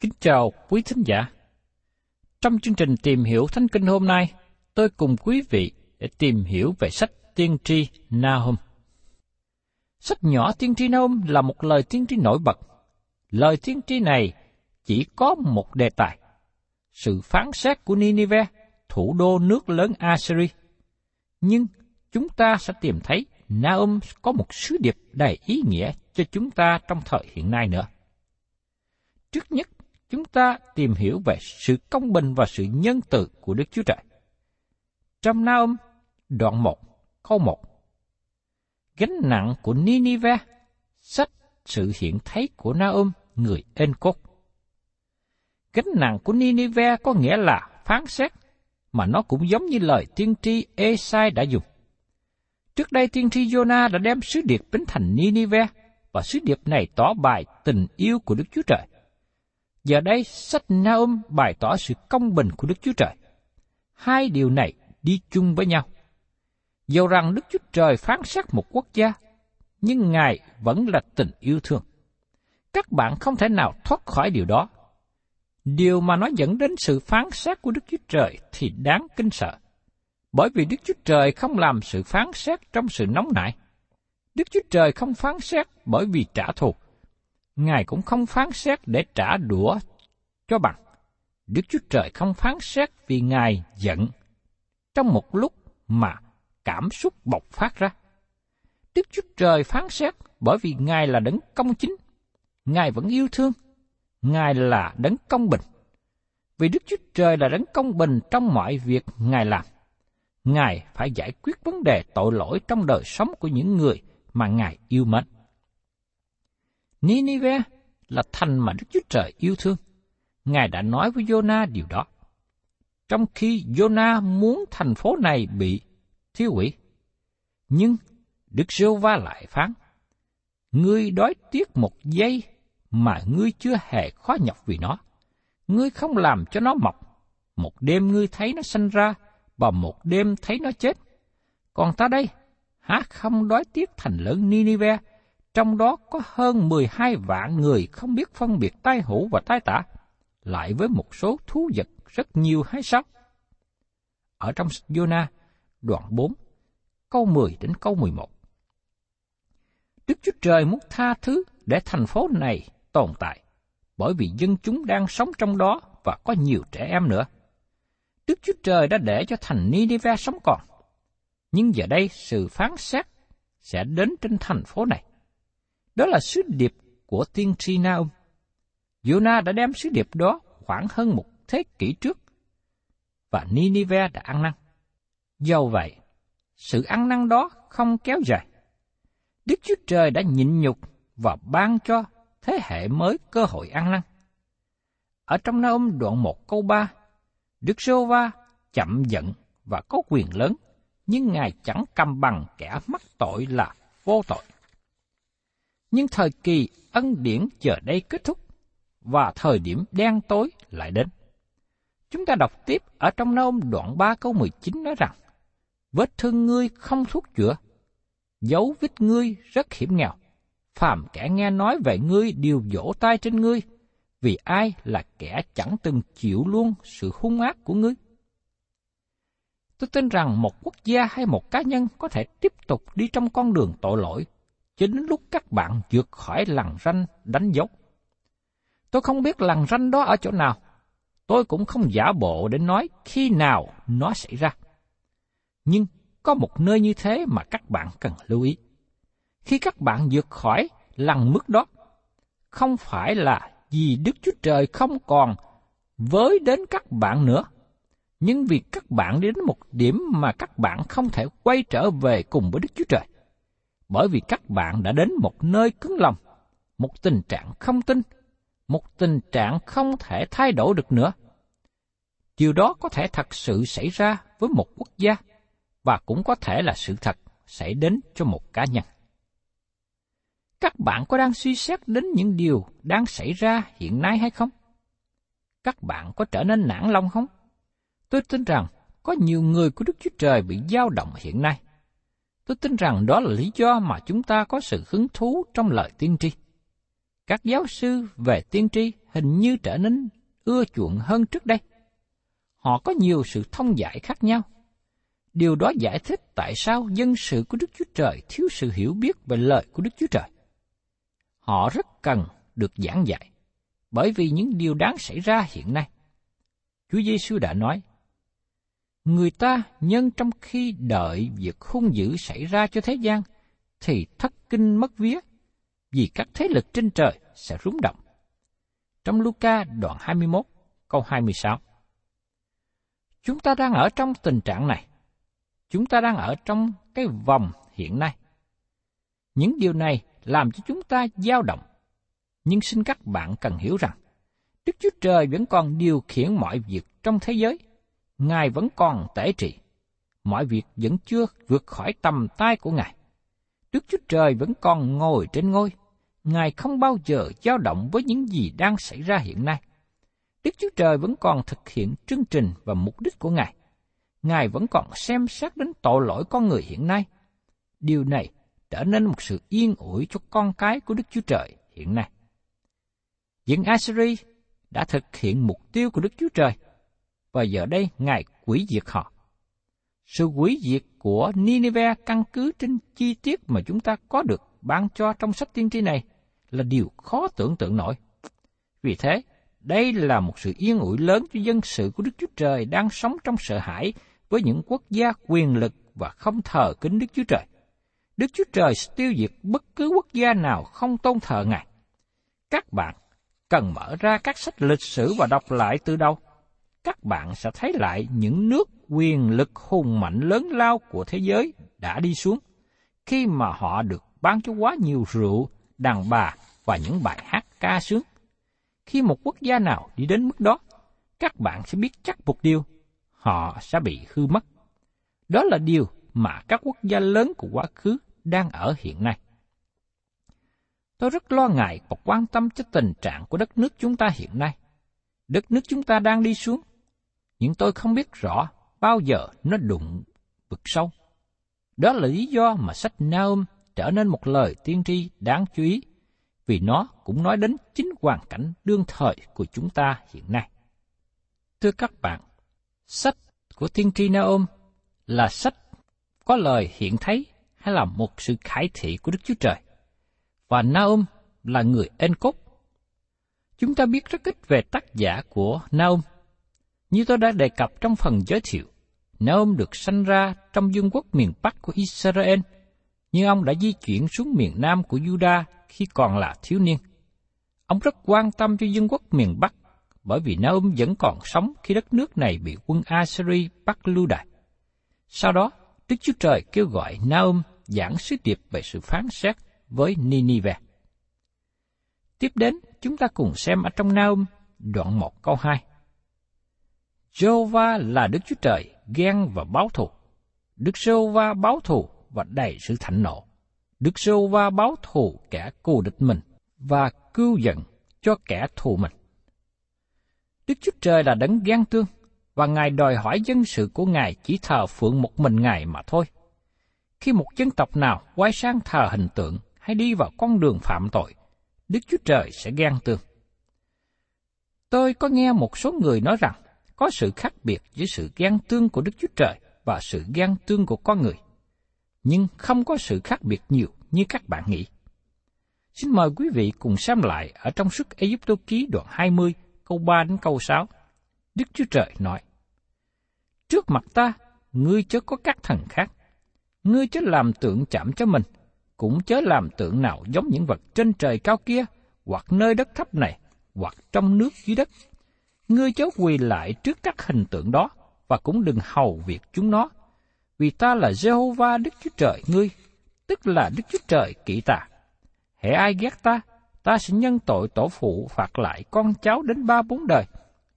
Kính chào quý thính giả. Trong chương trình tìm hiểu Thánh Kinh hôm nay, tôi cùng quý vị để tìm hiểu về sách tiên tri Nahum. Sách nhỏ tiên tri Nahum là một lời tiên tri nổi bật. Lời tiên tri này chỉ có một đề tài, sự phán xét của Ninive, thủ đô nước lớn Assyria. Nhưng chúng ta sẽ tìm thấy Nahum có một sứ điệp đầy ý nghĩa cho chúng ta trong thời hiện nay nữa. Trước nhất, chúng ta tìm hiểu về sự công bình và sự nhân từ của Đức Chúa Trời. Trong Nahum, đoạn 1, câu 1. Gánh nặng của Ninive, sách sự hiện thấy của Nahum, người ên cốt. Gánh nặng của Ninive có nghĩa là phán xét, mà nó cũng giống như lời tiên tri Esai đã dùng. Trước đây tiên tri Jonah đã đem sứ điệp đến thành Ninive, và sứ điệp này tỏ bài tình yêu của Đức Chúa Trời. Giờ đây, sách Naum bày tỏ sự công bình của Đức Chúa Trời. Hai điều này đi chung với nhau. Dầu rằng Đức Chúa Trời phán xét một quốc gia, nhưng Ngài vẫn là tình yêu thương. Các bạn không thể nào thoát khỏi điều đó. Điều mà nó dẫn đến sự phán xét của Đức Chúa Trời thì đáng kinh sợ. Bởi vì Đức Chúa Trời không làm sự phán xét trong sự nóng nảy. Đức Chúa Trời không phán xét bởi vì trả thù. Ngài cũng không phán xét để trả đũa cho bằng. Đức Chúa Trời không phán xét vì Ngài giận trong một lúc mà cảm xúc bộc phát ra. Đức Chúa Trời phán xét bởi vì Ngài là đấng công chính. Ngài vẫn yêu thương. Ngài là đấng công bình. Vì Đức Chúa Trời là đấng công bình trong mọi việc Ngài làm. Ngài phải giải quyết vấn đề tội lỗi trong đời sống của những người mà Ngài yêu mến. Ninive là thành mà Đức Chúa Trời yêu thương. Ngài đã nói với Jonah điều đó. Trong khi Jonah muốn thành phố này bị thiêu hủy. Nhưng Đức giê va lại phán, Ngươi đói tiếc một giây mà ngươi chưa hề khó nhọc vì nó. Ngươi không làm cho nó mọc. Một đêm ngươi thấy nó sanh ra, và một đêm thấy nó chết. Còn ta đây, há không đói tiếc thành lớn Ninive, trong đó có hơn 12 vạn người không biết phân biệt tai hữu và tai tả, lại với một số thú vật rất nhiều hay sao? Ở trong Jonah, đoạn 4, câu 10 đến câu 11. Đức Chúa Trời muốn tha thứ để thành phố này tồn tại, bởi vì dân chúng đang sống trong đó và có nhiều trẻ em nữa. Đức Chúa Trời đã để cho thành Nineveh sống còn. Nhưng giờ đây sự phán xét sẽ đến trên thành phố này. Đó là sứ điệp của tiên tri Naum. Jonah đã đem sứ điệp đó khoảng hơn một thế kỷ trước, và Ninive đã ăn năn. Do vậy, sự ăn năn đó không kéo dài. Đức Chúa Trời đã nhịn nhục và ban cho thế hệ mới cơ hội ăn năn. Ở trong Naum đoạn 1 câu 3, Đức Sô Va chậm giận và có quyền lớn, nhưng Ngài chẳng cầm bằng kẻ mắc tội là vô tội. Nhưng thời kỳ ân điển giờ đây kết thúc, và thời điểm đen tối lại đến. Chúng ta đọc tiếp ở trong Naum đoạn 3 câu 19 nói rằng, Vết thương ngươi không thuốc chữa, dấu vết ngươi rất hiểm nghèo. Phàm kẻ nghe nói về ngươi đều vỗ tay trên ngươi, vì ai là kẻ chẳng từng chịu luôn sự hung ác của ngươi. Tôi tin rằng một quốc gia hay một cá nhân có thể tiếp tục đi trong con đường tội lỗi, cho đến lúc các bạn vượt khỏi lằn ranh đánh dấu. Tôi không biết lằn ranh đó ở chỗ nào, tôi cũng không giả bộ để nói khi nào nó xảy ra. Nhưng có một nơi như thế mà các bạn cần lưu ý. Khi các bạn vượt khỏi lằn mức đó, không phải là vì Đức Chúa Trời không còn với đến các bạn nữa, nhưng vì các bạn đến một điểm mà các bạn không thể quay trở về cùng với Đức Chúa Trời. Bởi vì các bạn đã đến một nơi cứng lòng, một tình trạng không tin, một tình trạng không thể thay đổi được nữa. Điều đó có thể thật sự xảy ra với một quốc gia, và cũng có thể là sự thật xảy đến cho một cá nhân. Các bạn có đang suy xét đến những điều đang xảy ra hiện nay hay không? Các bạn có trở nên nản lòng không? Tôi tin rằng có nhiều người của Đức Chúa Trời bị dao động hiện nay. Tôi tin rằng đó là lý do mà chúng ta có sự hứng thú trong lời tiên tri. Các giáo sư về tiên tri hình như trở nên ưa chuộng hơn trước đây. Họ có nhiều sự thông giải khác nhau. Điều đó giải thích tại sao dân sự của Đức Chúa Trời thiếu sự hiểu biết về lời của Đức Chúa Trời họ rất cần được giảng dạy, bởi vì những điều đáng xảy ra hiện nay. Chúa Giêsu đã nói, Người ta nhân trong khi đợi việc hung dữ xảy ra cho thế gian, thì thất kinh mất vía, vì các thế lực trên trời sẽ rúng động. Trong Luca đoạn 21, câu 26 Chúng ta đang ở trong tình trạng này. Chúng ta đang ở trong cái vòng hiện nay. Những điều này làm cho chúng ta dao động. Nhưng xin các bạn cần hiểu rằng, Đức Chúa Trời vẫn còn điều khiển mọi việc trong thế giới. Ngài vẫn còn tể trị. Mọi việc vẫn chưa vượt khỏi tầm tay của Ngài. Đức Chúa Trời vẫn còn ngồi trên ngôi. Ngài không bao giờ dao động với những gì đang xảy ra hiện nay. Đức Chúa Trời vẫn còn thực hiện chương trình và mục đích của Ngài. Ngài vẫn còn xem xét đến tội lỗi con người hiện nay. Điều này trở nên một sự yên ủi cho con cái của Đức Chúa Trời hiện nay. Dân Assyri đã thực hiện mục tiêu của Đức Chúa Trời, và giờ đây Ngài quỷ diệt họ. Sự quỷ diệt của Ninive căn cứ trên chi tiết mà chúng ta có được ban cho trong sách tiên tri này là điều khó tưởng tượng nổi. Vì thế, đây là một sự yên ủi lớn cho dân sự của Đức Chúa Trời đang sống trong sợ hãi với những quốc gia quyền lực và không thờ kính Đức Chúa Trời. Đức Chúa Trời sẽ tiêu diệt bất cứ quốc gia nào không tôn thờ Ngài. Các bạn cần mở ra các sách lịch sử và đọc lại từ đâu. Các bạn sẽ thấy lại những nước quyền lực hùng mạnh lớn lao của thế giới đã đi xuống, khi mà họ được ban cho quá nhiều rượu, đàn bà và những bài hát ca sướng. Khi một quốc gia nào đi đến mức đó, các bạn sẽ biết chắc một điều, họ sẽ bị hư mất. Đó là điều mà các quốc gia lớn của quá khứ đang ở hiện nay. Tôi rất lo ngại và quan tâm cho tình trạng của đất nước chúng ta hiện nay. Đất nước chúng ta đang đi xuống, nhưng tôi không biết rõ bao giờ nó đụng vực sâu. Đó là lý do mà sách Naum trở nên một lời tiên tri đáng chú ý, vì nó cũng nói đến chính hoàn cảnh đương thời của chúng ta hiện nay. Thưa các bạn, sách của tiên tri Naum là sách có lời hiện thấy hay là một sự khải thị của Đức Chúa Trời. Và Naum là người ên cốt. Chúng ta biết rất ít về tác giả của Naum. Như tôi đã đề cập trong phần giới thiệu, Naom được sanh ra trong vương quốc miền Bắc của Israel, nhưng ông đã di chuyển xuống miền Nam của Judah khi còn là thiếu niên. Ông rất quan tâm cho vương quốc miền Bắc, bởi vì Naum vẫn còn sống khi đất nước này bị quân Assyri bắt lưu đày. Sau đó, Đức Chúa Trời kêu gọi Naum giảng sứ điệp về sự phán xét với Ninive. Tiếp đến, chúng ta cùng xem ở trong Naum đoạn 1 câu 2. Jehovah là Đức Chúa Trời ghen và báo thù. Đức Jehovah báo thù và đầy sự thạnh nộ. Đức Jehovah báo thù kẻ cù địch mình và cứu giận cho kẻ thù mình. Đức Chúa Trời là đấng ghen tương, và Ngài đòi hỏi dân sự của Ngài chỉ thờ phượng một mình Ngài mà thôi. Khi một dân tộc nào quay sang thờ hình tượng hay đi vào con đường phạm tội, Đức Chúa Trời sẽ ghen tương. Tôi có nghe một số người nói rằng có sự khác biệt giữa sự ghen tương của Đức Chúa Trời và sự ghen tương của con người. Nhưng không có sự khác biệt nhiều như các bạn nghĩ. Xin mời quý vị cùng xem lại ở trong sức Ai Cập ký đoạn 20, câu 3 đến câu 6. Đức Chúa Trời nói, Trước mặt ta, ngươi chớ có các thần khác. Ngươi chớ làm tượng chạm cho mình, cũng chớ làm tượng nào giống những vật trên trời cao kia, hoặc nơi đất thấp này, hoặc trong nước dưới đất. Ngươi chớ quỳ lại trước các hình tượng đó, và cũng đừng hầu việc chúng nó. Vì ta là Jehovah Đức Chúa Trời ngươi, tức là Đức Chúa Trời kỵ ta. Hễ ai ghét ta, ta sẽ nhân tội tổ phụ phạt lại con cháu đến ba bốn đời,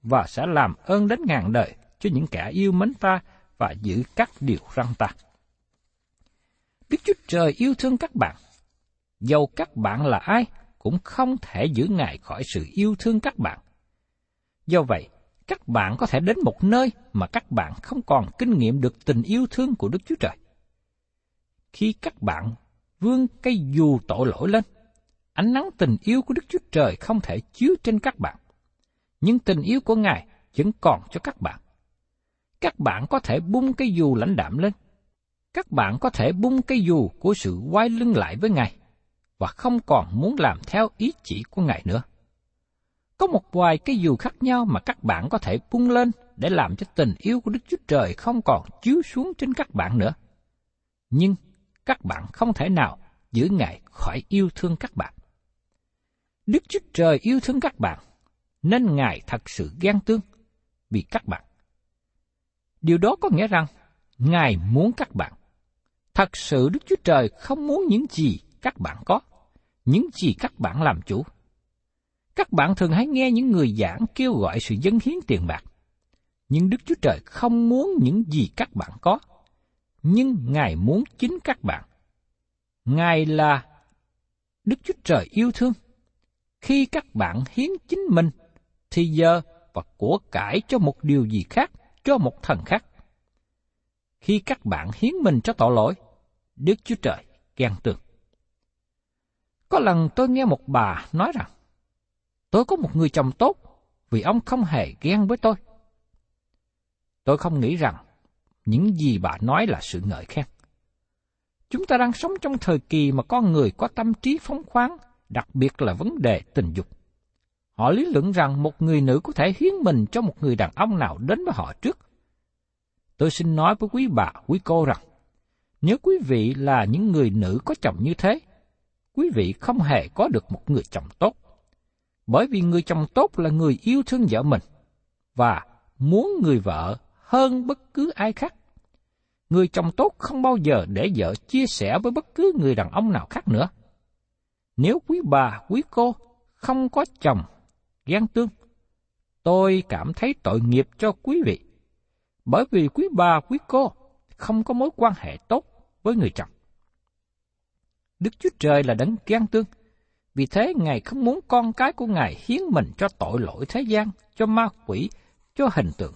và sẽ làm ơn đến ngàn đời cho những kẻ yêu mến ta và giữ các điều răn ta. Đức Chúa Trời yêu thương các bạn. Dầu các bạn là ai, cũng không thể giữ Ngài khỏi sự yêu thương các bạn. Do vậy, các bạn có thể đến một nơi mà các bạn không còn kinh nghiệm được tình yêu thương của Đức Chúa Trời. Khi các bạn vươn cây dù tội lỗi lên, ánh nắng tình yêu của Đức Chúa Trời không thể chiếu trên các bạn. Nhưng tình yêu của Ngài vẫn còn cho các bạn. Các bạn có thể bung cây dù lãnh đạm lên. Các bạn có thể bung cây dù của sự quay lưng lại với Ngài và không còn muốn làm theo ý chỉ của Ngài nữa. Có một vài cái dù khác nhau mà các bạn có thể bung lên để làm cho tình yêu của Đức Chúa Trời không còn chiếu xuống trên các bạn nữa. Nhưng các bạn không thể nào giữ Ngài khỏi yêu thương các bạn. Đức Chúa Trời yêu thương các bạn, nên Ngài thật sự ghen tương vì các bạn. Điều đó có nghĩa rằng Ngài muốn các bạn. Thật sự Đức Chúa Trời không muốn những gì các bạn có, những gì các bạn làm chủ. Các bạn thường hay nghe những người giảng kêu gọi sự dâng hiến tiền bạc. Nhưng Đức Chúa Trời không muốn những gì các bạn có, nhưng Ngài muốn chính các bạn. Ngài là Đức Chúa Trời yêu thương. Khi các bạn hiến chính mình, thì giờ và của cải cho một điều gì khác, cho một thần khác. Khi các bạn hiến mình cho tội lỗi, Đức Chúa Trời ghen tường. Có lần tôi nghe một bà nói rằng, tôi có một người chồng tốt vì ông không hề ghen với tôi. Tôi không nghĩ rằng những gì bà nói là sự ngợi khen. Chúng ta đang sống trong thời kỳ mà con người có tâm trí phóng khoáng, đặc biệt là vấn đề tình dục. Họ lý luận rằng một người nữ có thể hiến mình cho một người đàn ông nào đến với họ trước. Tôi xin nói với quý bà, quý cô rằng, nếu quý vị là những người nữ có chồng như thế, quý vị không hề có được một người chồng tốt. Bởi vì người chồng tốt là người yêu thương vợ mình và muốn người vợ hơn bất cứ ai khác. Người chồng tốt không bao giờ để vợ chia sẻ với bất cứ người đàn ông nào khác nữa. Nếu quý bà, quý cô không có chồng ghen tương, tôi cảm thấy tội nghiệp cho quý vị. Bởi vì quý bà, quý cô không có mối quan hệ tốt với người chồng. Đức Chúa Trời là đấng ghen tương. Vì thế Ngài không muốn con cái của Ngài hiến mình cho tội lỗi thế gian, cho ma quỷ, cho hình tượng.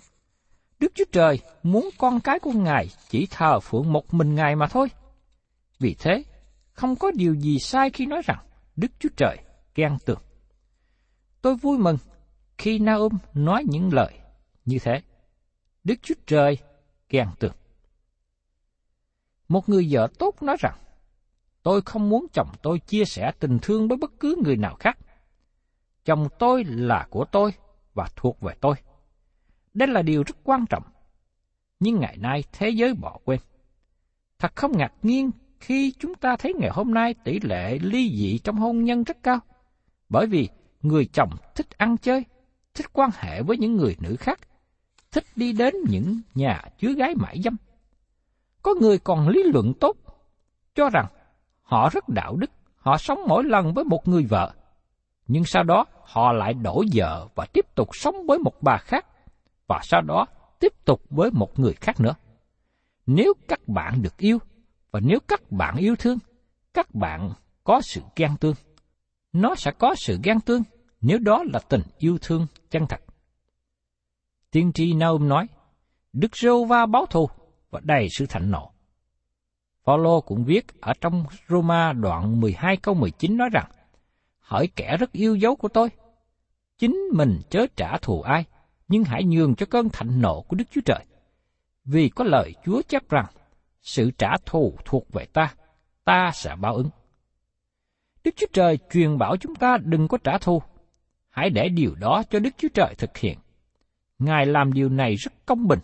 Đức Chúa Trời muốn con cái của Ngài chỉ thờ phượng một mình Ngài mà thôi. Vì thế, không có điều gì sai khi nói rằng Đức Chúa Trời ghen tường. Tôi vui mừng khi Naum nói những lời như thế. Đức Chúa Trời ghen tường. Một người vợ tốt nói rằng, tôi không muốn chồng tôi chia sẻ tình thương với bất cứ người nào khác. chồng tôi là của tôi và thuộc về tôi. Đây là điều rất quan trọng. Nhưng ngày nay thế giới bỏ quên. Thật không ngạc nhiên khi chúng ta thấy ngày hôm nay tỷ lệ ly dị trong hôn nhân rất cao. Bởi vì người chồng thích ăn chơi, thích quan hệ với những người nữ khác, thích đi đến những nhà chứa gái mãi dâm. Có người còn lý luận tốt, cho rằng họ rất đạo đức, họ sống mỗi lần với một người vợ, nhưng sau đó họ lại đổi vợ và tiếp tục sống với một bà khác, và sau đó tiếp tục với một người khác nữa. Nếu các bạn được yêu, và nếu các bạn yêu thương, các bạn có sự ghen tương. Nó sẽ có sự ghen tương nếu đó là tình yêu thương chân thật. Tiên tri Naum nói, Đức Rô Va báo thù và đầy sự thạnh nộ. Phaolô cũng viết ở trong Roma đoạn 12 câu 19 nói rằng, Hỡi kẻ rất yêu dấu của tôi, chính mình chớ trả thù ai, nhưng hãy nhường cho cơn thạnh nộ của Đức Chúa Trời. Vì có lời Chúa chép rằng, sự trả thù thuộc về ta, ta sẽ báo ứng. Đức Chúa Trời truyền bảo chúng ta đừng có trả thù, hãy để điều đó cho Đức Chúa Trời thực hiện. Ngài làm điều này rất công bình.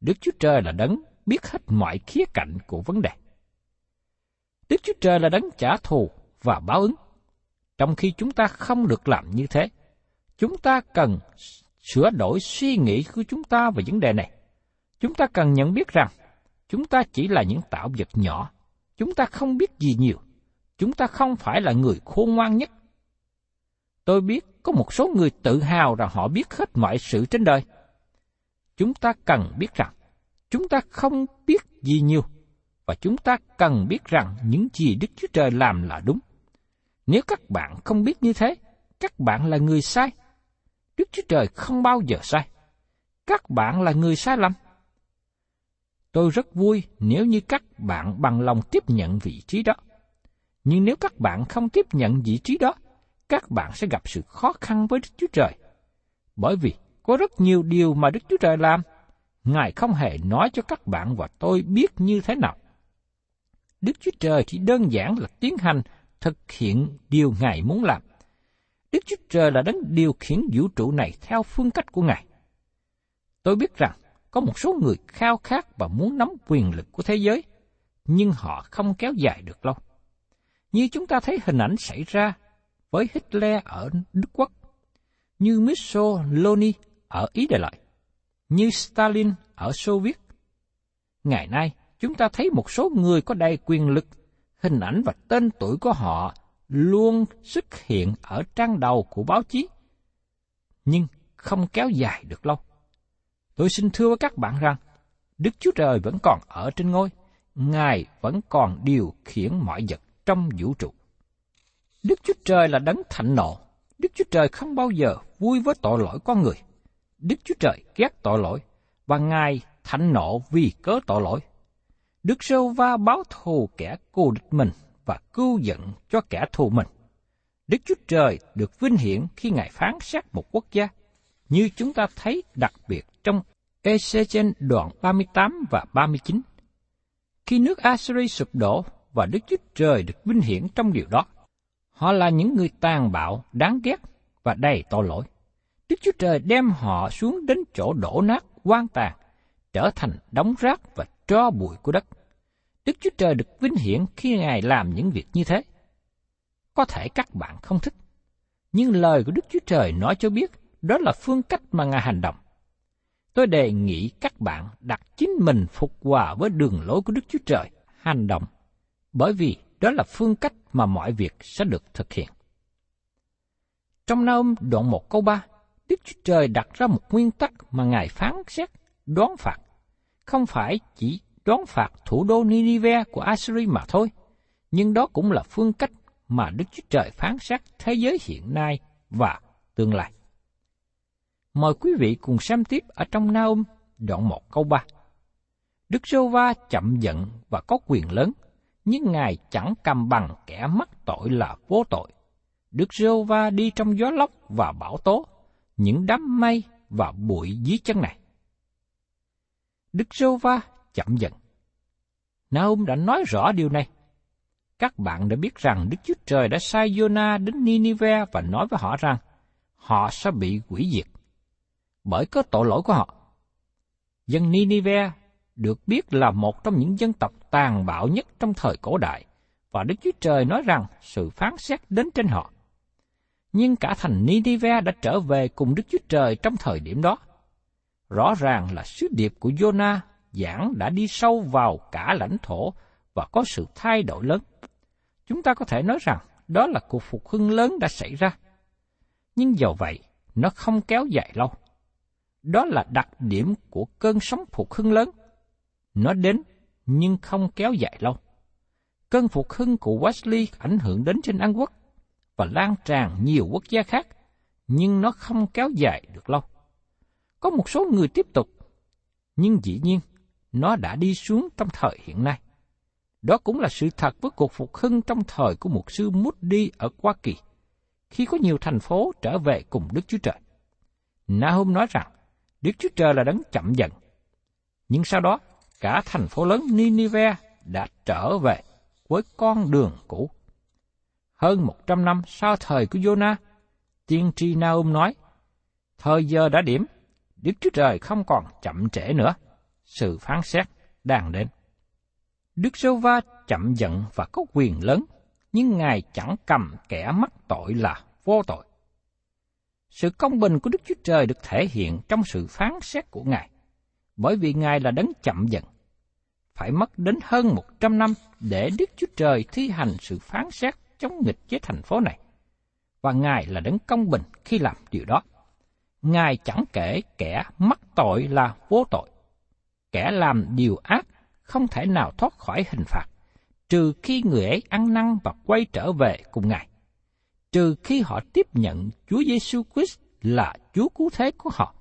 Đức Chúa Trời là đấng biết hết mọi khía cạnh của vấn đề. Đức Chúa Trời là đấng trả thù và báo ứng. Trong khi chúng ta không được làm như thế, chúng ta cần sửa đổi suy nghĩ của chúng ta về vấn đề này. Chúng ta cần nhận biết rằng chúng ta chỉ là những tạo vật nhỏ, chúng ta không biết gì nhiều, chúng ta không phải là người khôn ngoan nhất. Tôi biết có một số người tự hào rằng họ biết hết mọi sự trên đời. Chúng ta cần biết rằng chúng ta không biết gì nhiều và chúng ta cần biết rằng những gì Đức Chúa Trời làm là đúng. Nếu các bạn không biết như thế, các bạn là người sai. Đức Chúa Trời không bao giờ sai. Các bạn là người sai lầm. Tôi rất vui nếu như các bạn bằng lòng tiếp nhận vị trí đó. Nhưng nếu các bạn không tiếp nhận vị trí đó, các bạn sẽ gặp sự khó khăn với Đức Chúa Trời. Bởi vì có rất nhiều điều mà Đức Chúa Trời làm, Ngài không hề nói cho các bạn và tôi biết như thế nào. Đức Chúa Trời chỉ đơn giản là tiến hành thực hiện điều Ngài muốn làm. Đức Chúa Trời là đấng điều khiển vũ trụ này theo phương cách của Ngài. Tôi biết rằng có một số người khao khát và muốn nắm quyền lực của thế giới, nhưng họ không kéo dài được lâu. Như chúng ta thấy hình ảnh xảy ra với Hitler ở Đức Quốc, như Mussolini ở Ý Đại Lợi, như Stalin ở Xô Viết. Ngày nay, chúng ta thấy một số người có đầy quyền lực, hình ảnh và tên tuổi của họ luôn xuất hiện ở trang đầu của báo chí, nhưng không kéo dài được lâu. Tôi xin thưa với các bạn rằng, Đức Chúa Trời vẫn còn ở trên ngôi, Ngài vẫn còn điều khiển mọi vật trong vũ trụ. Đức Chúa Trời là đấng thạnh nộ, Đức Chúa Trời không bao giờ vui với tội lỗi con người. Đức Chúa Trời ghét tội lỗi, và Ngài thạnh nộ vì cớ tội lỗi. Đức Sêu Va báo thù kẻ cù địch mình và cứu giận cho kẻ thù mình. Đức Chúa Trời được vinh hiển khi Ngài phán xét một quốc gia, như chúng ta thấy đặc biệt trong Ezechen đoạn 38 và 39. Khi nước Assyri sụp đổ và Đức Chúa Trời được vinh hiển trong điều đó, họ là những người tàn bạo, đáng ghét và đầy tội lỗi. Đức Chúa Trời đem họ xuống đến chỗ đổ nát, quan tàn, trở thành đống rác và tro bụi của đất. Đức Chúa Trời được vinh hiển khi Ngài làm những việc như thế. Có thể các bạn không thích, nhưng lời của Đức Chúa Trời nói cho biết đó là phương cách mà Ngài hành động. Tôi đề nghị các bạn đặt chính mình phục hòa với đường lối của Đức Chúa Trời, hành động, bởi vì đó là phương cách mà mọi việc sẽ được thực hiện. Trong Naum đoạn 1 câu 3, Đức Chúa Trời đặt ra một nguyên tắc mà Ngài phán xét, đoán phạt. Không phải chỉ đoán phạt thủ đô Ninive của Assyria mà thôi, nhưng đó cũng là phương cách mà Đức Chúa Trời phán xét thế giới hiện nay và tương lai. Mời quý vị cùng xem tiếp ở trong Naum đoạn 1 câu 3. Đức Sô Va chậm giận và có quyền lớn, nhưng Ngài chẳng cầm bằng kẻ mắc tội là vô tội. Đức Sô Va đi trong gió lốc và bão tố, những đám mây và bụi dưới chân này. Đức Sô Va chậm dần. Naum đã nói rõ điều này. Các bạn đã biết rằng Đức Chúa Trời đã sai Jonah đến Ninive và nói với họ rằng, họ sẽ bị hủy diệt bởi có tội lỗi của họ. Dân Ninive được biết là một trong những dân tộc tàn bạo nhất trong thời cổ đại, và Đức Chúa Trời nói rằng sự phán xét đến trên họ. Nhưng cả thành Ninive đã trở về cùng Đức Chúa Trời trong thời điểm đó. Rõ ràng là sứ điệp của Jonah giảng đã đi sâu vào cả lãnh thổ và có sự thay đổi lớn. Chúng ta có thể nói rằng đó là cuộc phục hưng lớn đã xảy ra. Nhưng dầu vậy, nó không kéo dài lâu. Đó là đặc điểm của cơn sóng phục hưng lớn. Nó đến nhưng không kéo dài lâu. Cơn phục hưng của Wesley ảnh hưởng đến trên Anh quốc và lan tràn nhiều quốc gia khác, nhưng nó không kéo dài được lâu. Có một số người tiếp tục, nhưng dĩ nhiên nó đã đi xuống trong thời hiện nay. Đó cũng là sự thật với cuộc phục hưng trong thời của một sư đi ở Hoa Kỳ, khi có nhiều thành phố trở về cùng Đức Chúa Trời. Nahum nói rằng, Đức Chúa Trời là đấng chậm dần. Nhưng sau đó, cả thành phố lớn Ninive đã trở về với con đường cũ. Hơn một trăm năm sau thời của Jonah, tiên tri Naum nói, thời giờ đã điểm, Đức Chúa Trời không còn chậm trễ nữa, sự phán xét đang đến. Đức Sô Va chậm giận và có quyền lớn, nhưng Ngài chẳng cầm kẻ mắc tội là vô tội. Sự công bình của Đức Chúa Trời được thể hiện trong sự phán xét của Ngài, bởi vì Ngài là đấng chậm giận. Phải mất đến hơn một trăm năm để Đức Chúa Trời thi hành sự phán xét chống nghịch với thành phố này. Và Ngài là đấng công bình khi làm điều đó. Ngài chẳng kể kẻ mắc tội là vô tội. Kẻ làm điều ác không thể nào thoát khỏi hình phạt, trừ khi người ấy ăn năn và quay trở về cùng Ngài. Trừ khi họ tiếp nhận Chúa Giêsu Christ là Chúa cứu thế của họ.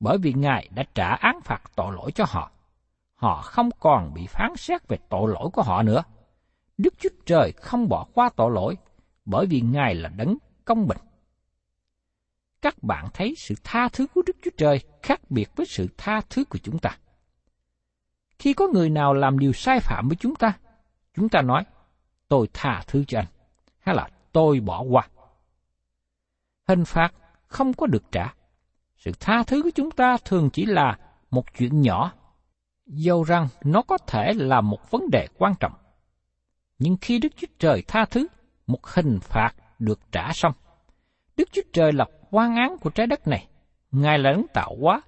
Bởi vì Ngài đã trả án phạt tội lỗi cho họ. Họ không còn bị phán xét về tội lỗi của họ nữa. Đức Chúa Trời không bỏ qua tội lỗi, bởi vì Ngài là đấng công bình. Các bạn thấy sự tha thứ của Đức Chúa Trời khác biệt với sự tha thứ của chúng ta. Khi có người nào làm điều sai phạm với chúng ta, chúng ta nói, tôi tha thứ cho anh, hay là tôi bỏ qua. Hình phạt không có được trả. Sự tha thứ của chúng ta thường chỉ là một chuyện nhỏ, dầu rằng nó có thể là một vấn đề quan trọng. Nhưng khi Đức Chúa Trời tha thứ, một hình phạt được trả xong. Đức Chúa Trời là quan án của trái đất này. Ngài là đấng tạo hóa,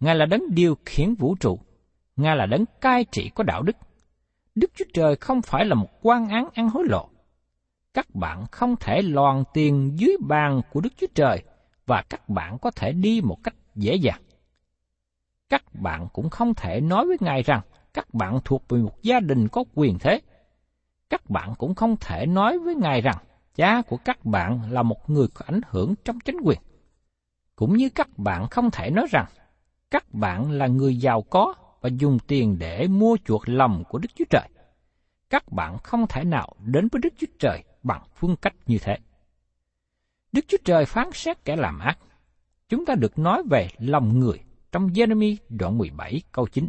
Ngài là đấng điều khiển vũ trụ, Ngài là đấng cai trị có đạo đức. Đức Chúa Trời không phải là một quan án ăn hối lộ. Các bạn không thể loàn tiền dưới bàn của Đức Chúa Trời và các bạn có thể đi một cách dễ dàng. Các bạn cũng không thể nói với Ngài rằng các bạn thuộc về một gia đình có quyền thế. Các bạn cũng không thể nói với Ngài rằng cha của các bạn là một người có ảnh hưởng trong chính quyền. Cũng như các bạn không thể nói rằng các bạn là người giàu có và dùng tiền để mua chuộc lòng của Đức Chúa Trời. Các bạn không thể nào đến với Đức Chúa Trời bằng phương cách như thế. Đức Chúa Trời phán xét kẻ làm ác. Chúng ta được nói về lòng người trong Jeremy đoạn 17 câu 9.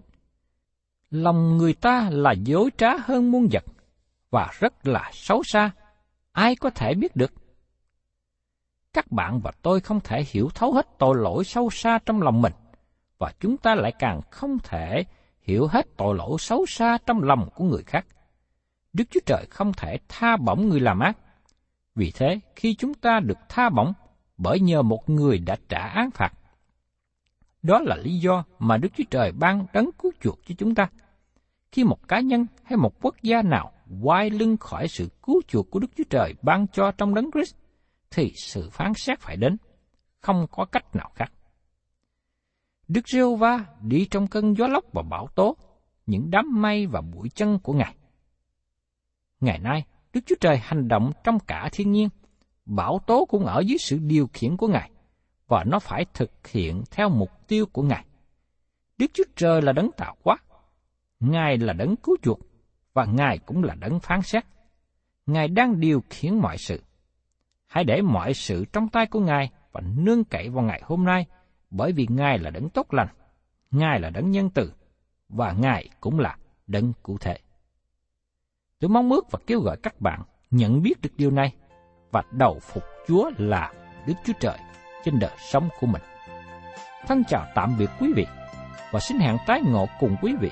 Lòng người ta là dối trá hơn muôn vật và rất là xấu xa. Ai có thể biết được? Các bạn và tôi không thể hiểu thấu hết tội lỗi sâu xa trong lòng mình và chúng ta lại càng không thể hiểu hết tội lỗi xấu xa trong lòng của người khác. Đức Chúa Trời không thể tha bổng người làm ác. Vì thế, khi chúng ta được tha bổng bởi nhờ một người đã trả án phạt, đó là lý do mà Đức Chúa Trời ban đấng cứu chuộc cho chúng ta. Khi một cá nhân hay một quốc gia nào quay lưng khỏi sự cứu chuộc của Đức Chúa Trời ban cho trong đấng Christ, thì sự phán xét phải đến, không có cách nào khác. Đức giê va đi trong cơn gió lốc và bão tố, những đám mây và bụi chân của Ngài. Ngày nay, Đức Chúa Trời hành động trong cả thiên nhiên, bão tố cũng ở dưới sự điều khiển của Ngài, và nó phải thực hiện theo mục tiêu của Ngài. Đức Chúa Trời là đấng tạo hóa, Ngài là đấng cứu chuộc, và Ngài cũng là đấng phán xét. Ngài đang điều khiển mọi sự. Hãy để mọi sự trong tay của Ngài và nương cậy vào ngày hôm nay – bởi vì Ngài là đấng tốt lành, Ngài là đấng nhân từ, và Ngài cũng là đấng cụ thể. Tôi mong ước và kêu gọi các bạn nhận biết được điều này và đầu phục Chúa là Đức Chúa Trời trên đời sống của mình. Thân chào tạm biệt quý vị và xin hẹn tái ngộ cùng quý vị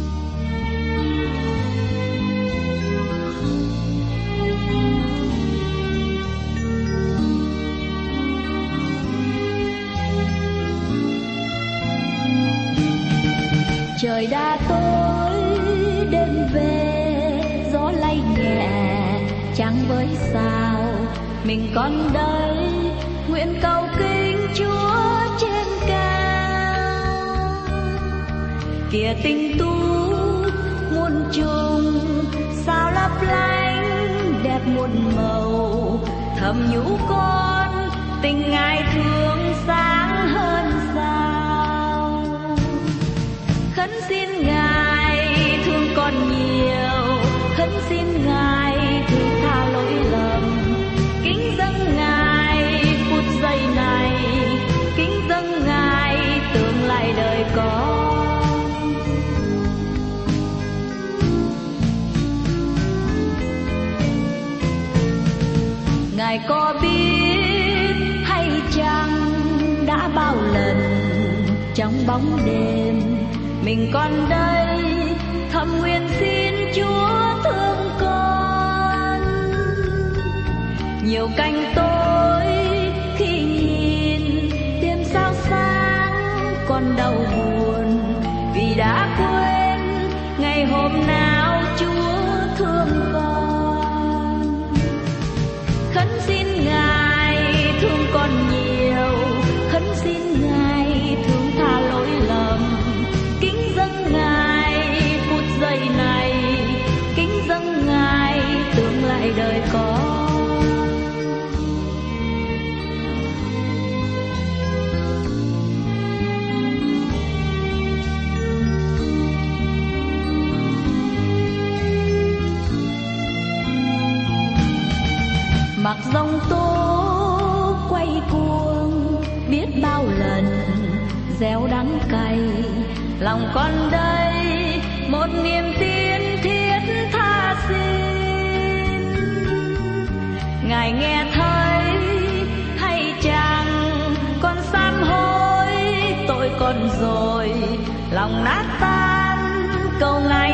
Trời đã tối, đêm về, gió lay nhẹ. Chẳng với sao, mình còn đây, nguyện cầu kính chúa trên cao. Kìa tình tu muôn trùng, sao lấp lánh, đẹp muôn màu. Thầm nhũ con, tình ngài thương ngài có biết hay chăng đã bao lần trong bóng đêm mình còn đây thầm nguyện xin chúa thương con? Nhiều canh tối mặc dòng tố quay cuồng, biết bao lần gieo đắng cay. Lòng con đây, một niềm tin thiết tha xin. Ngài nghe thấy, hay chăng con sám hối. Tội con rồi, lòng nát tan, cầu ngài